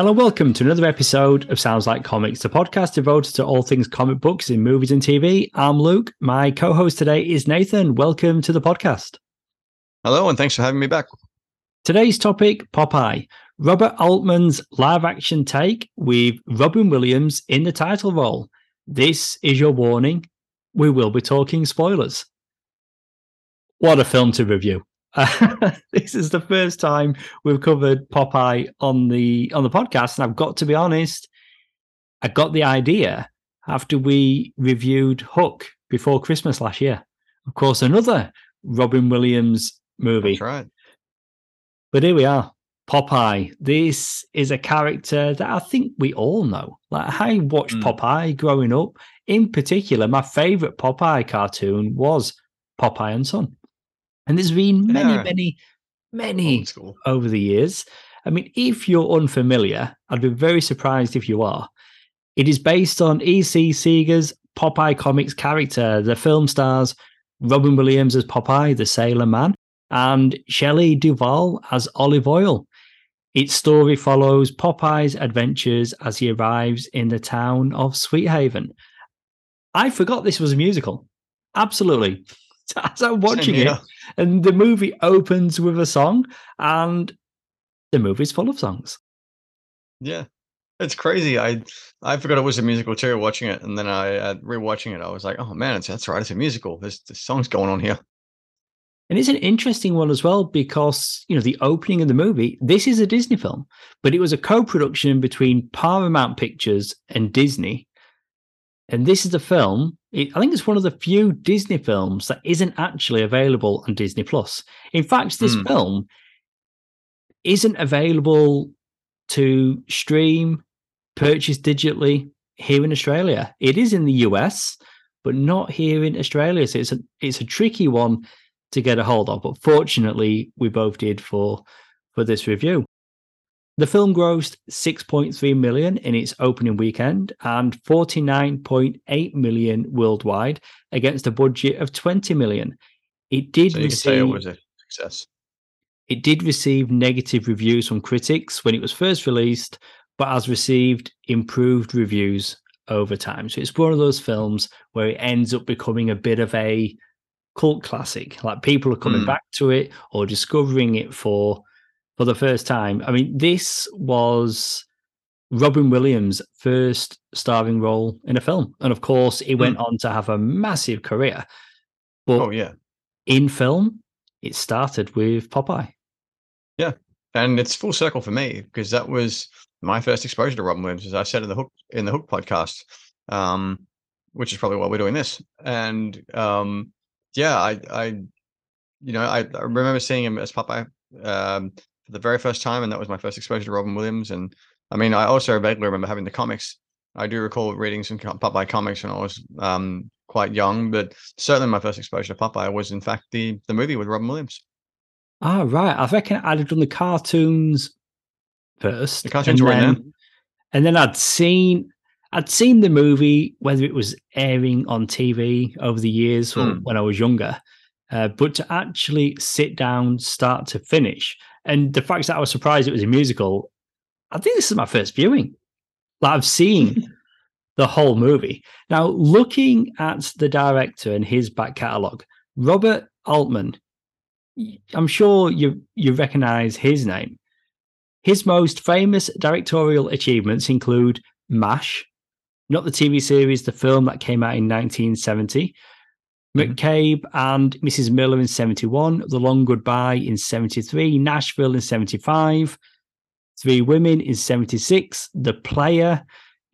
Hello, welcome to another episode of Sounds Like Comics, the podcast devoted to all things comic books in movies and TV. I'm Luke. My co host today is Nathan. Welcome to the podcast. Hello, and thanks for having me back. Today's topic Popeye, Robert Altman's live action take with Robin Williams in the title role. This is your warning. We will be talking spoilers. What a film to review. Uh, this is the first time we've covered Popeye on the on the podcast, and I've got to be honest, I got the idea after we reviewed Hook before Christmas last year. Of course, another Robin Williams movie. That's right. But here we are, Popeye. This is a character that I think we all know. Like I watched Mm. Popeye growing up. In particular, my favorite Popeye cartoon was Popeye and Son. And there's been many, Yeah. many, many over the years. I mean, if you're unfamiliar, I'd be very surprised if you are. It is based on E.C. Segar's Popeye comics character. The film stars Robin Williams as Popeye, the Sailor Man, and Shelley Duvall as Olive Oyl. Its story follows Popeye's adventures as he arrives in the town of Sweet Haven. I forgot this was a musical. Absolutely. As I'm watching Same it, here. and the movie opens with a song, and the movie's full of songs. Yeah. It's crazy. I I forgot it was a musical too. Watching it, and then I uh, rewatching it, I was like, "Oh man, it's that's right. It's a musical. There's, there's songs going on here." And it's an interesting one as well because, you know, the opening of the movie, this is a Disney film, but it was a co production between Paramount Pictures and Disney. And this is the film, I think it's one of the few Disney films that isn't actually available on Disney Plus. In fact, this Hmm. film isn't available to stream, purchase digitally here in Australia. It is in the US, but not here in Australia. So it's a it's a tricky one to get a hold of. But fortunately, we both did for for this review. The film grossed 6.3 million in its opening weekend and 49.8 million worldwide against a budget of 20 million. It did So receive it was a success. it did receive negative reviews from critics when it was first released, but has received improved reviews over time. So it's one of those films where it ends up becoming a bit of a cult classic. Like people are coming Mm. back to it or discovering it for for the first time. I mean, this was Robin Williams' first starring role in a film. And of course, he went on to have a massive career. But Oh yeah, in film, it started with Popeye. Yeah. And it's full circle for me because that was my first exposure to Robin Williams, as I said in the Hook in the Hook podcast, um, which is probably why we're doing this. And um, yeah, I, I, you know, I, I remember seeing him as Popeye um, for the very first time, and that was my first exposure to Robin Williams. And I mean, I also vaguely remember having the comics. I do recall reading some Popeye comics when I was um, quite young, but certainly my first exposure to Popeye was, in fact, the the movie with Robin Williams. Ah, right. I reckon I'd have done the cartoons first. The cartoons and were in there. then, and then I'd seen I'd seen the movie, whether it was airing on TV over the years or Hmm. when I was younger. Uh, but to actually sit down, start to finish, and the fact that I was surprised it was a musical, I think this is my first viewing. Like I've seen the whole movie. Now, looking at the director and his back catalogue, Robert Altman, I'm sure you you recognize his name. His most famous directorial achievements include MASH, not the TV series, the film that came out in 1970, Mhm. McCabe and Mrs. Miller in 71, The Long Goodbye in 73, Nashville in 75, Three Women in 76, The Player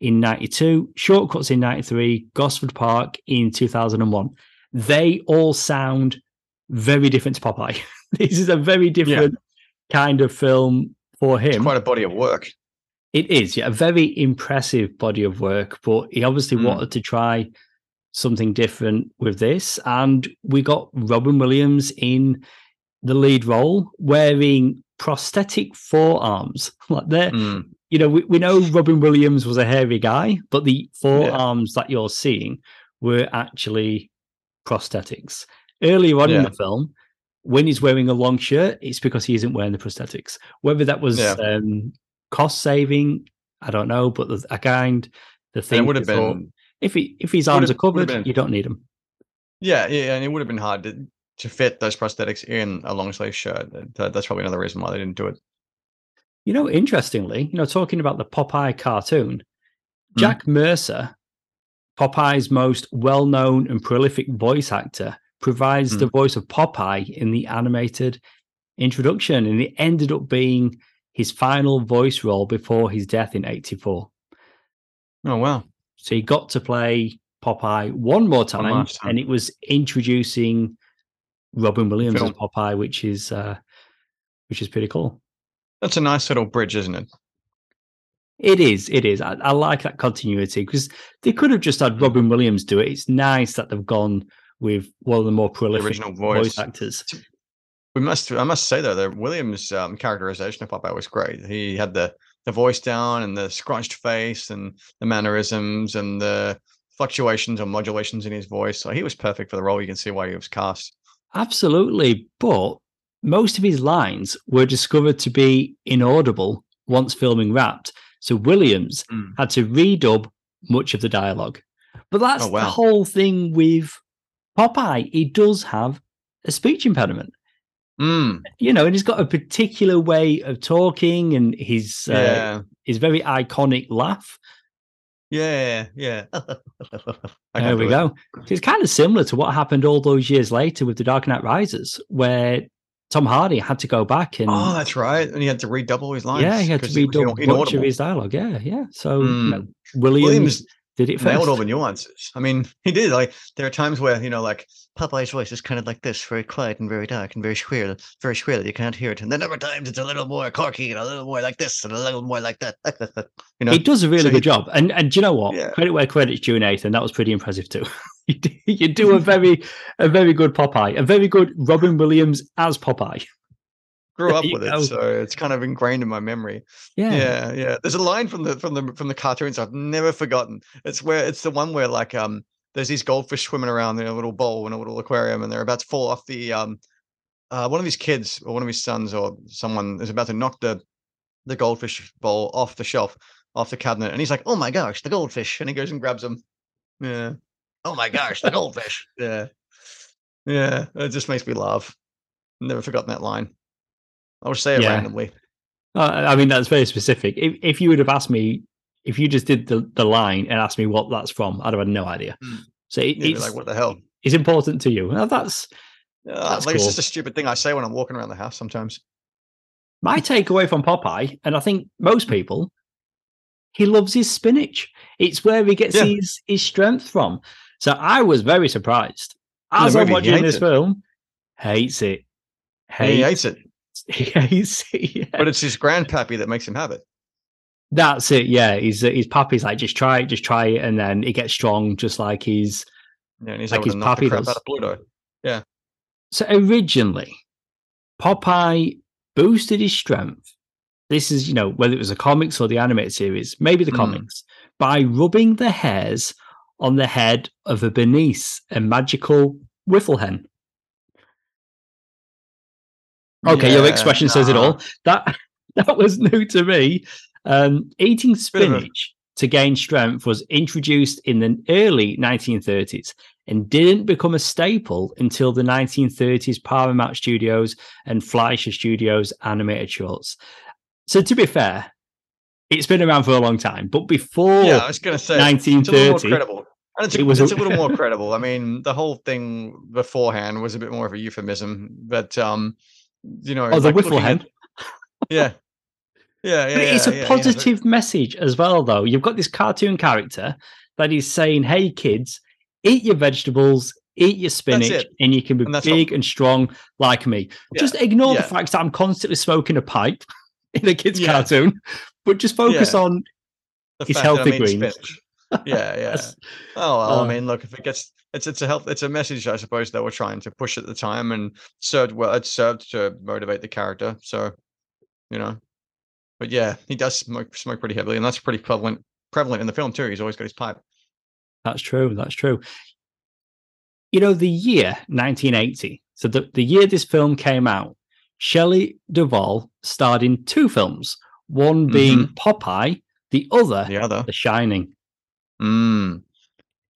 in 92, Shortcuts in 93, Gosford Park in 2001. They all sound very different to Popeye. this is a very different kind of film for It's him. quite a body of work. It is, yeah, a very impressive body of work, but he obviously Mm. wanted to try something different with this. And we got Robin Williams in the lead role wearing prosthetic forearms. Like that, Mm. you know, we, we know Robin Williams was a hairy guy, but the forearms that you're seeing were actually prosthetics. Earlier on in the film, when he's wearing a long shirt, it's because he isn't wearing the prosthetics. Whether that was Yeah. um, cost saving. I don't know, but there's a kind the thing would have been if he if his arms are covered, been- you don't need them. yeah, yeah, and it would have been hard to, to fit those prosthetics in a long sleeve shirt. That- That's probably another reason why they didn't do it. You know, interestingly, you know, talking about the Popeye cartoon, Hmm. Jack Mercer, Popeye's most well-known and prolific voice actor, provides Hmm. the voice of Popeye in the animated introduction, and it ended up being his final voice role before his death in '84. Oh wow, So he got to play Popeye one more time, last time. and it was introducing Robin Williams as Popeye, which is uh, which is pretty cool. that's a nice little bridge, isn't it? It is, it is. I, I like that continuity because they could have just had Robin Williams do it. It's nice that they've gone with one of the more The prolific original voice. voice. actors. We must, I must say though, that Williams' um, characterization of Popeye was great. He had the the voice down and the scrunched face and the mannerisms and the fluctuations or modulations in his voice. So he was perfect for the role. You can see why he was cast. Absolutely, but most of his lines were discovered to be inaudible once filming wrapped. So Williams Mm. had to redub much of the dialogue. But that's Oh, the whole thing with Popeye. He does have a speech impediment. Mm, you know, and he's got a particular way of talking and his uh, his very iconic laugh. yeah, yeah. There we it. go. It's kind of similar to what happened all those years later with The Dark Knight Rises, where Tom Hardy had to go back and Oh, that's right. And he had to redouble his lines. yeah, he had to was much of his dialogue. Yeah, yeah. So you know, Mm. Williams, Williams did it nailed all the nuances. I mean, he did. Like there are times where you know, like Popeye's voice is kind of like this, very quiet and very dark and very shrill, very shrill. You can't hear it. And then other times it's a little more corky and a little more like this and a little more like that. you know, He does a really So good he- job, and and do you know what? Yeah. Credit where credit's due, Nathan. That was pretty impressive too. you do a very a very good Popeye, a very good Robin Williams as Popeye. Grew up with go. it, so it's kind of ingrained in my memory. Yeah, Yeah, yeah. There's a line from the from the from the cartoons I've never forgotten. It's where it's the one where like um there's these goldfish swimming around in a little bowl in a little aquarium and they're about to fall off the um uh one of his kids or one of his sons or someone is about to knock the the goldfish bowl off the shelf, off the cabinet, and he's like, Oh my gosh, the goldfish. And he goes and grabs them. Yeah. Oh my gosh, the goldfish. Yeah. Yeah. It just makes me laugh. Never forgotten that line. I'll say it Yeah. randomly. Uh, I mean, that's very specific. If, if you would have asked me, if you just did the, the line and asked me what that's from, I'd have had no idea. Mm. So it, it's, like, what the hell? it's important to you. Well, that's Uh, That's like it's just a stupid thing I say when I'm walking around the house sometimes. my takeaway from Popeye, and I think most people, he loves his spinach. It's where he gets Yeah. his, his strength from. So I was very surprised. As I'm watching this it. film, hates it. And he hates it, He hates it. yeah. but it's his grandpappy that makes him have it. That's it. Yeah, he's his pappy's like just try it, just try it, and then he gets strong, just like he's. Yeah, and he's Like his to knock the pappy does. Bluto. So originally, Popeye boosted his strength. This is, you know, whether it was the comics or the animated series, maybe the Hmm. comics, by rubbing the hairs on the head of a Bernice, a magical Whiffle hen. Okay, your Yeah, expression says it all. That that was new to me. Um, eating a- spinach to gain strength was introduced in the early 1930s and didn't become a staple until the 1930s Paramount Studios and Fleischer Studios animated shorts. So to be fair, it's been around for a long time, but before Yeah, I was gonna say it's a 1930. And it's, it was it's a- a little more credible. I mean, the whole thing beforehand was a bit more of a euphemism, but um, you know, oh, the like Whiffle looking at- yeah, yeah, yeah. But it's yeah, a yeah, yeah, positive message as well, though. You've got this cartoon character that is saying, "Hey, kids, eat your vegetables, eat your spinach, and you can be And big and strong like me." Just ignore the fact that I'm constantly smoking a pipe in a kids' cartoon, but just focus on the It's fact that I'm healthy greens. Yeah, yeah. Oh well, uh, I mean, look, if it gets it's it's a health it's a message I suppose that we're trying to push at the time and served well it served to motivate the character. So, you know. But yeah, he does smoke smoke pretty heavily, and that's pretty prevalent prevalent in the film too. He's always got his pipe. That's true. That's true. You know, the year 1980, so the, the year this film came out, Shelley Duvall starred in two films. One being Popeye, the other, The other. The Shining. Mm.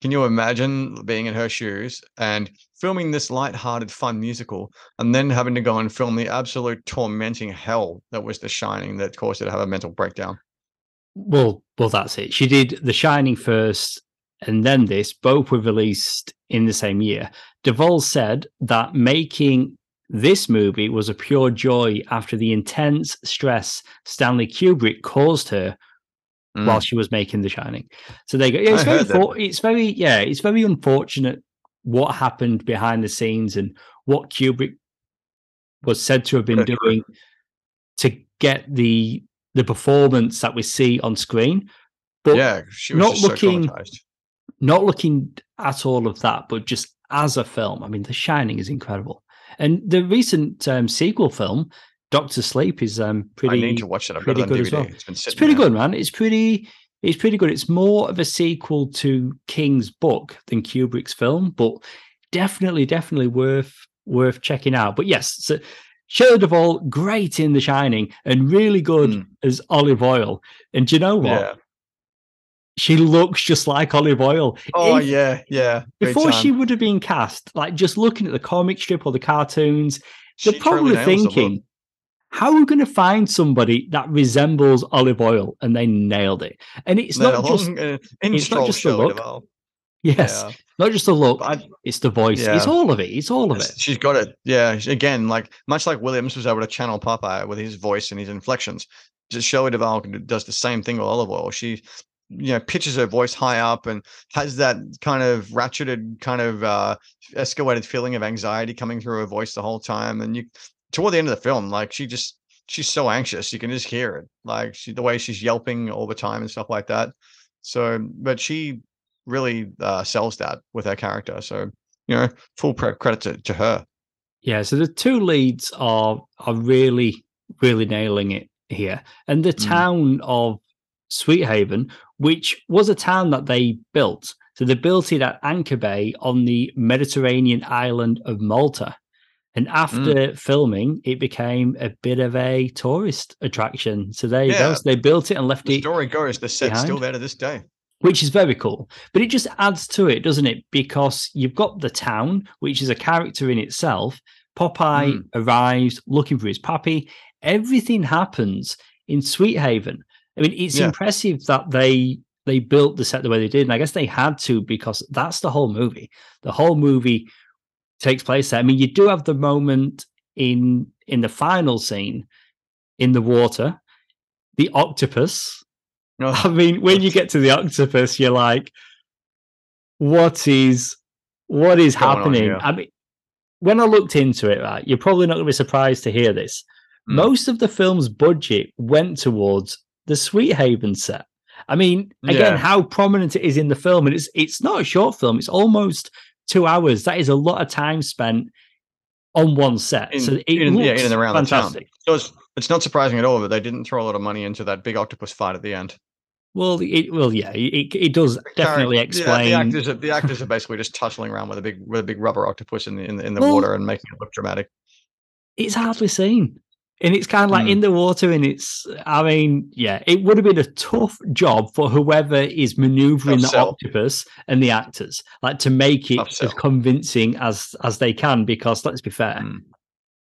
Can you imagine being in her shoes and filming this light-hearted, fun musical, and then having to go and film the absolute tormenting hell that was The Shining that caused her to have a mental breakdown? Well, well, that's it. She did The Shining first, and then this. Both were released in the same year. Duvall said that making this movie was a pure joy after the intense stress Stanley Kubrick caused her Mm. while she was making The Shining. So they go. Yeah, it's I very, for, it's very, yeah, it's very unfortunate what happened behind the scenes and what Kubrick was said to have been doing to get the the performance that we see on screen. But yeah, she was not just so looking- not looking at all of that, but just as a film. I mean, The Shining is incredible, and the recent um, sequel film, Doctor Sleep, is um, pretty. I need to watch that. I've got pretty it on good DVD. well. It's been it's pretty there. good, man. It's pretty. It's pretty good. It's more of a sequel to King's book than Kubrick's film, but definitely, definitely worth worth checking out. But yes, so Shelley Duvall, great in The Shining, and really good Mm. as Olive Oyl. And do you know what? Yeah. She looks just like Olive Oyl. Oh If- yeah, yeah. before time. she would have been cast, like just looking at the comic strip or the cartoons, She they're probably totally nails thinking, how are we going to find somebody that resembles Olive Oyl? And they nailed it. And it's No, not just, long, uh, it's not just the look. Yes, Yeah. not just the look, I- it's the voice. It's all of it. It's all of It's- it. She's got it. Yeah. Again, like much like Williams was able to channel Popeye with his voice and his inflections, just Shelley Duvall does the same thing with Olive Oyl. She, you know, pitches her voice high up and has that kind of ratcheted, kind of uh, escalated feeling of anxiety coming through her voice the whole time. And you, toward the end of the film, like she just, she's so anxious, you can just hear it, like she, the way she's yelping all the time and stuff like that. So, but she really uh, sells that with her character. So, you know, full pre- credit to, to her. Yeah. So the two leads are are really, really nailing it here. And the Mm. town of Sweet Haven, which was a town that they built. So they built it at Anchor Bay on the Mediterranean island of Malta. And after filming, it became a bit of a tourist attraction. So there you go. Yeah. So they built it and left it. The it, story goes, the set's still there to this day. which is very cool. But it just adds to it, doesn't it? Because you've got the town, which is a character in itself. Popeye Mm. arrives looking for his puppy. Everything happens in Sweet Haven. I mean, it's Yeah. impressive that they they built the set the way they did, and I guess they had to because that's the whole movie. The whole movie takes place there. I mean, you do have the moment in in the final scene in the water, the octopus. No, I mean, when you get to the octopus, you're like, what is what is Going happening? I mean, when I looked into it, right, you're probably not going to be surprised to hear this. Mm. Most of the film's budget went towards the Sweet Haven set. I mean, again, Yeah. how prominent it is in the film, and it's it's not a short film; it's almost two hours. That is a lot of time spent on one set. In- so it in- looks yeah, in and around the town. fantastic. so it's, it's not surprising at all that they didn't throw a lot of money into that big octopus fight at the end. Well, it well, yeah, it, it does definitely explain. Yeah, the actors, are, the actors are basically just tussling around with a big with a big rubber octopus in the in the, in the Well- water and making it look dramatic. it's hardly seen. And it's kind of like Mm. in the water, and it's, I mean, yeah, it would have been a tough job for whoever is maneuvering Tough the sell. octopus and the actors, like to make it Tough as sell. convincing as as they can. Because let's be fair, Mm.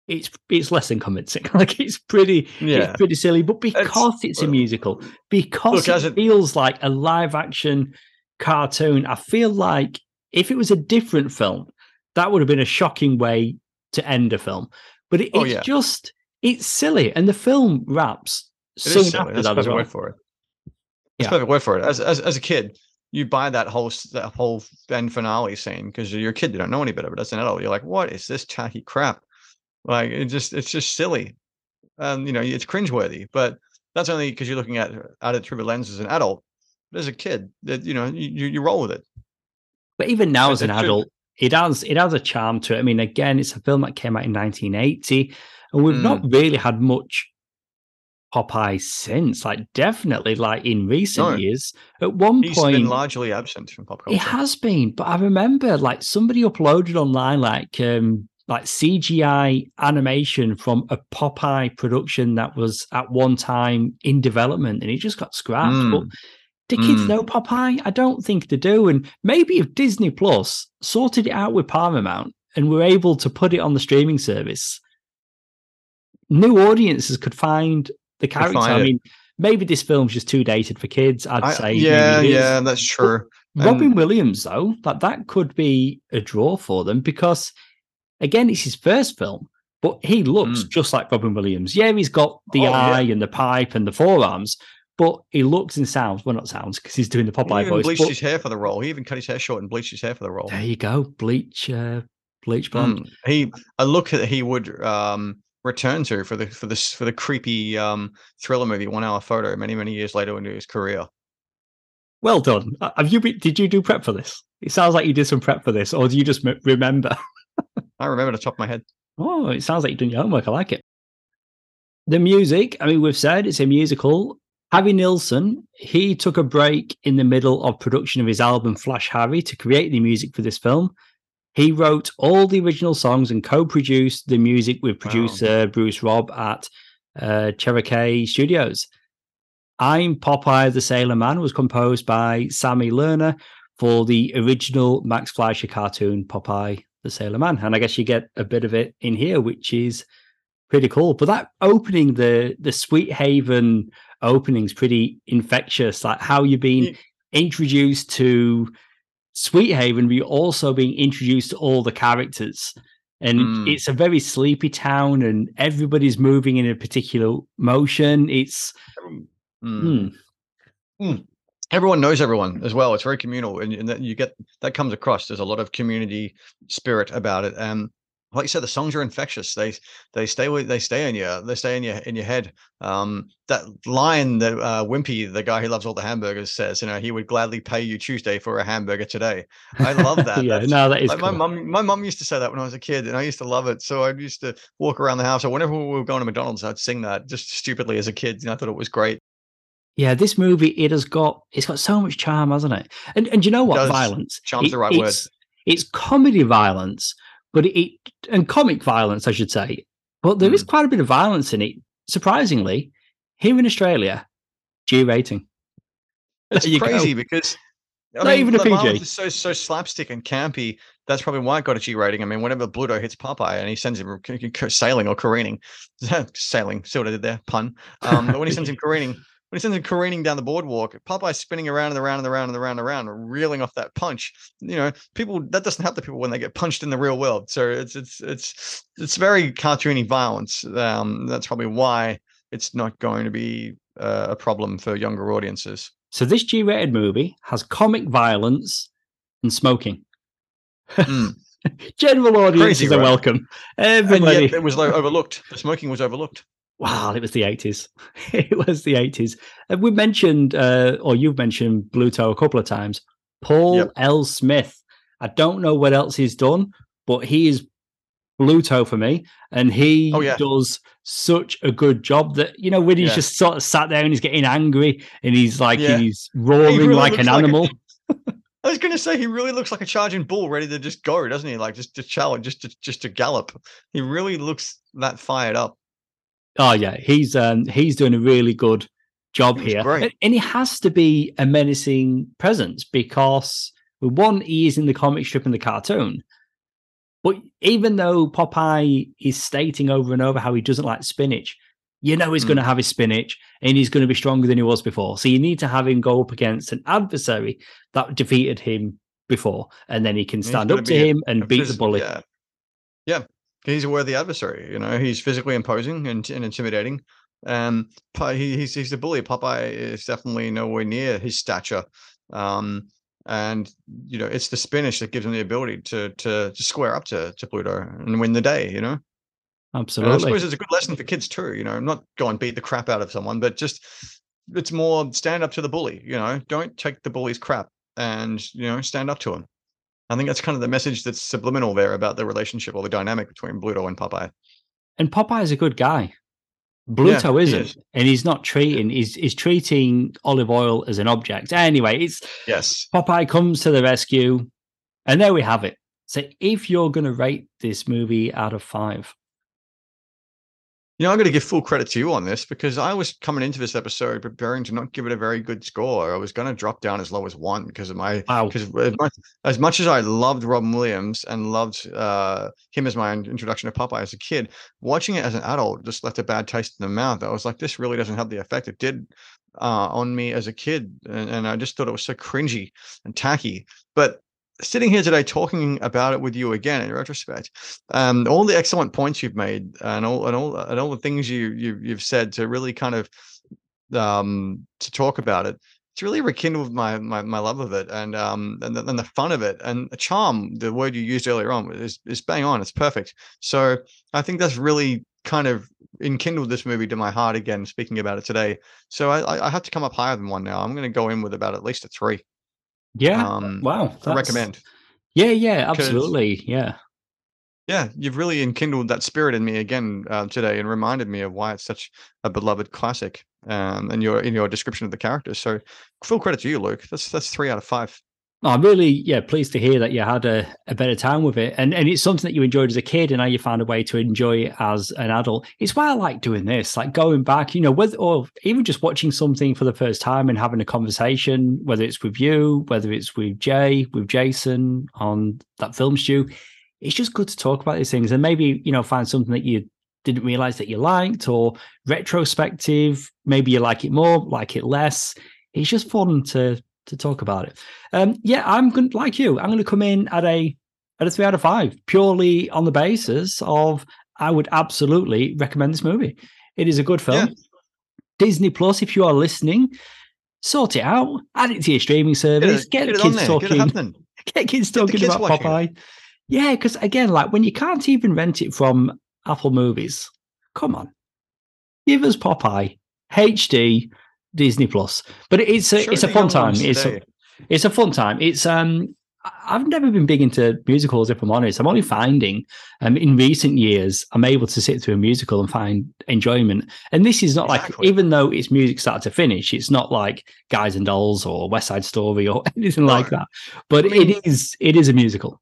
it's it's less than convincing. like it's pretty, Yeah. it's pretty silly. But because it's, a musical, because look, it it- feels like a live action cartoon, I feel like if it was a different film, that would have been a shocking way to end a film. But it, Oh, it's yeah. just it's silly, and the film wraps It soon is silly. after That's that as perfect well. word for it. That's Yeah. perfect word for it. As, as as a kid, you buy that whole that whole end finale scene because you're a kid, you don't know any better. But as an adult, you're like, what is this tacky crap? Like it just it's just silly, and you know it's cringeworthy. But that's only because you're looking at at it through the lens as an adult. But as a kid, that you know you, you roll with it. But even now, as an adult, it has it has a charm to it. I mean, again, it's a film that came out in 1980, and we've not Mm. really had much Popeye since. Like, definitely, like in recent No. years, at one He's point, been largely absent from pop culture. It has been, but I remember like somebody uploaded online like um like CGI animation from a Popeye production that was at one time in development and it just got scrapped. Mm. But do kids Mm. know Popeye? I don't think they do. And maybe if Disney Plus sorted it out with Paramount and were able to put it on the streaming service, new audiences could find the character. I mean, maybe this film's just too dated for kids. I'd I- say. yeah, maybe it is. yeah, that's true. Robin And- Williams, though, that that could be a draw for them because, again, it's his first film, but he looks Mm. just like Robin Williams. Yeah, he's got the Oh, yeah. eye and the pipe and the forearms, but he looks and sounds well, not sounds because he's doing the He Popeye even voice. bleached but his hair for the role. He even cut his hair short and bleached his hair for the role. there you go, bleach, uh, bleach blonde. Mm. He a look that he would um, return to for the for this for the creepy um, thriller movie One Hour Photo many many years later into his career. Well done. Uh, Have you? Been, did you do prep for this? It sounds like you did some prep for this, or do you just m- remember? I remember the top of my head. Oh, it sounds like you've done your homework. I like it. The music, I mean, we've said it's a musical. Harry Nilsson, he took a break in the middle of production of his album Flash Harry to create the music for this film. He wrote all the original songs and co-produced the music with producer Bruce Robb at uh, Cherokee Studios. I'm Popeye the Sailor Man was composed by Sammy Lerner for the original Max Fleischer cartoon Popeye the Sailor Man. And I guess you get a bit of it in here, which is pretty cool. But that opening, the the Sweet Haven opening's pretty infectious. Like how you've been Ye- introduced to Sweet Haven, you're also being introduced to all the characters. And Mm. it's a very sleepy town, and everybody's moving in a particular motion. It's Mm. hmm, Everyone knows everyone as well. It's very communal, and, and that you get that comes across. There's a lot of community spirit about it, and like you said, the songs are infectious. They they stay with they stay in you. They stay in your in your head. Um, that line that uh, Wimpy, the guy who loves all the hamburgers, says, you know, he would gladly pay you Tuesday for a hamburger today. I love that. yeah, That's- no, that is Like cool. my mum, my mum used to say that when I was a kid, and I used to love it. So I used to walk around the house, or whenever we were going to McDonald's, I'd sing that just stupidly as a kid. And I thought it was great. Yeah, this movie it has got it's got so much charm, hasn't it? And and you know what? Violence. Charm's the right word. It's comedy violence, but it and comic violence, I should say. But there Hmm. is quite a bit of violence in it. Surprisingly, here in Australia, G rating. It's There you go. crazy because I Not even a PG. is so so slapstick and campy. That's probably why it got a G rating. I mean, whenever Bluto hits Popeye and he sends him sailing or careening, sailing. See what I did there? Pun. Um, but when he sends him careening, when he sends him careening down the boardwalk, Popeye's spinning around and around and around and around and around, reeling off that punch. You know, people that doesn't help the people when they get punched in the real world. So it's it's it's it's very cartoony violence. Um, that's probably why it's not going to be uh, a problem for younger audiences. So this G rated movie has comic violence and smoking. Mm. General audiences Crazy, are right? welcome. and Everybody. yet it was overlooked. The smoking was overlooked. Wow, it was the 80s. it was the 80s. And we mentioned, uh, or you've mentioned Bluto a couple of times. Paul Yep. L. Smith. I don't know what else he's done, but he is Bluto for me. And he Oh, yeah. does such a good job that, you know, when he's Yeah. just sort of sat there and he's getting angry and he's like, Yeah. he's roaring really like an like animal. I was going to say he really looks like a charging bull, ready to just go, doesn't he? Like just to challenge, just to just to gallop. He really looks that fired up. Oh yeah, he's um he's doing a really good job He here, and, and he has to be a menacing presence because one he is in the comic strip and the cartoon, but even though Popeye is stating over and over how he doesn't like spinach, you know he's Mm. going to have his spinach and he's going to be stronger than he was before. So you need to have him go up against an adversary that defeated him before, and then he can stand up to be a- him and a beat the bully. Yeah, yeah. He's a worthy adversary. You know, he's physically imposing and, and intimidating. Um, he, he's he's the bully. Popeye is definitely nowhere near his stature. Um, and you know, it's the spinach that gives him the ability to to, to square up to to Bluto and win the day. You know. And I suppose it's a good lesson for kids too. You know, not go and beat the crap out of someone, but just it's more stand up to the bully. You know, don't take the bully's crap, and you know, stand up to him. I think that's kind of the message that's subliminal there about the relationship or the dynamic between Bluto and Popeye. And Popeye's a good guy. Bluto he isn't, is. and he's not treating. He's he's treating Olive Oyl as an object. Anyway, it's Yes, Popeye comes to the rescue, and there we have it. So if you're going to rate this movie out of five, you know, I'm going to give full credit to you on this because I was coming into this episode preparing to not give it a very good score. I was going to drop down as low as one because of my wow. because as much, as much as I loved Robin Williams and loved uh, him as my introduction to Popeye as a kid, watching it as an adult just left a bad taste in the mouth. I was like, this really doesn't have the effect it did uh, on me as a kid, and, and I just thought it was so cringy and tacky. But sitting here today talking about it with you again in retrospect, um, all the excellent points you've made and all and all and all the things you, you you've said to really kind of um, to talk about it. It's really rekindled my my, my love of it and um and the, and the fun of it and the charm. The word you used earlier on is is bang on. It's perfect. So I think that's really kind of enkindled this movie to my heart again. Speaking about it today, so I I have to come up higher than one now. I'm going to go in with about at least a three. Yeah. Um, wow. I recommend. Yeah. Yeah. Absolutely. Yeah. Yeah, you've really enkindled that spirit in me again uh, today, and reminded me of why it's such a beloved classic. Um, and your in your description of the characters. So, full credit to you, Luke. That's that's three out of five. I'm really, yeah, pleased to hear that you had a, a better time with it, and and it's something that you enjoyed as a kid, and now you found a way to enjoy it as an adult. It's why I like doing this, like going back, you know, with or even just watching something for the first time and having a conversation, whether it's with you, whether it's with Jay, with Jason on that film stew. It's just good to talk about these things, and maybe you know find something that you didn't realize that you liked, or retrospective, maybe you like it more, like it less. It's just fun to to talk about it. Um, yeah, I'm going like you. I'm going to come in at a at a three out of five, purely on the basis of I would absolutely recommend this movie. It is a good film. Yeah. Disney Plus, if you are listening, sort it out, add it to your streaming service, get, get, get kids talking, get kids talking kids about watching. Popeye. Yeah, because again, like when you can't even rent it from Apple Movies, come on, give us Popeye HD Disney Plus. But it's a sure it's a fun time. It's a, it's a fun time. It's um I've never been big into musicals, if I'm honest. I'm only finding um, in recent years I'm able to sit through a musical and find enjoyment. And this is not exactly. like, even though it's music start to finish, it's not like Guys and Dolls or West Side Story or anything no. like that. But I mean, it is it is a musical.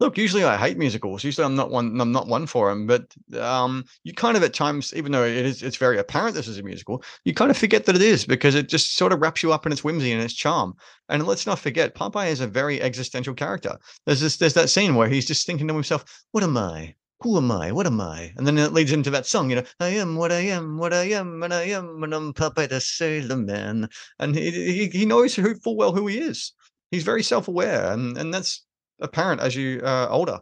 Look, usually I hate musicals. Usually I'm not one. I'm not one for them. But um, you kind of at times, even though it is, it's very apparent this is a musical. You kind of forget that it is because it just sort of wraps you up in its whimsy and its charm. And let's not forget, Popeye is a very existential character. There's this, there's that scene where he's just thinking to himself, "What am I? Who am I? What am I?" And then it leads into that song, you know, "I am what I am, what I am, and I am, and I'm Popeye the Sailor Man." And he he, he knows who full well who he is. He's very self aware, and and that's apparent as you uh, older.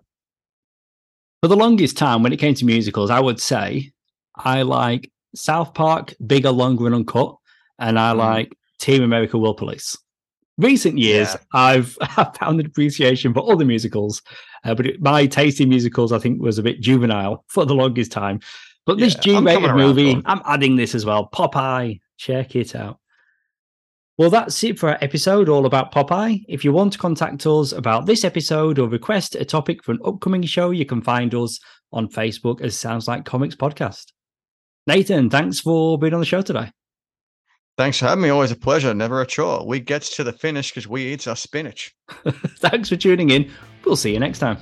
For the longest time, when it came to musicals, I would say I like South Park, bigger, longer, and uncut, and I mm. like Team America World Police. Recent years, yeah. I've, I've found an appreciation for other musicals, uh, but it, my taste in musicals, I think, was a bit juvenile for the longest time. But yeah, this G-rated movie, I'm adding this as well. Popeye, check it out. Well, that's it for our episode all about Popeye. If you want to contact us about this episode or request a topic for an upcoming show, you can find us on Facebook as Sounds Like Comics Podcast. Nathan, thanks for being on the show today. Thanks for having me. Always a pleasure. Never a chore. We get to the finish because we eat our spinach. thanks for tuning in. We'll see you next time.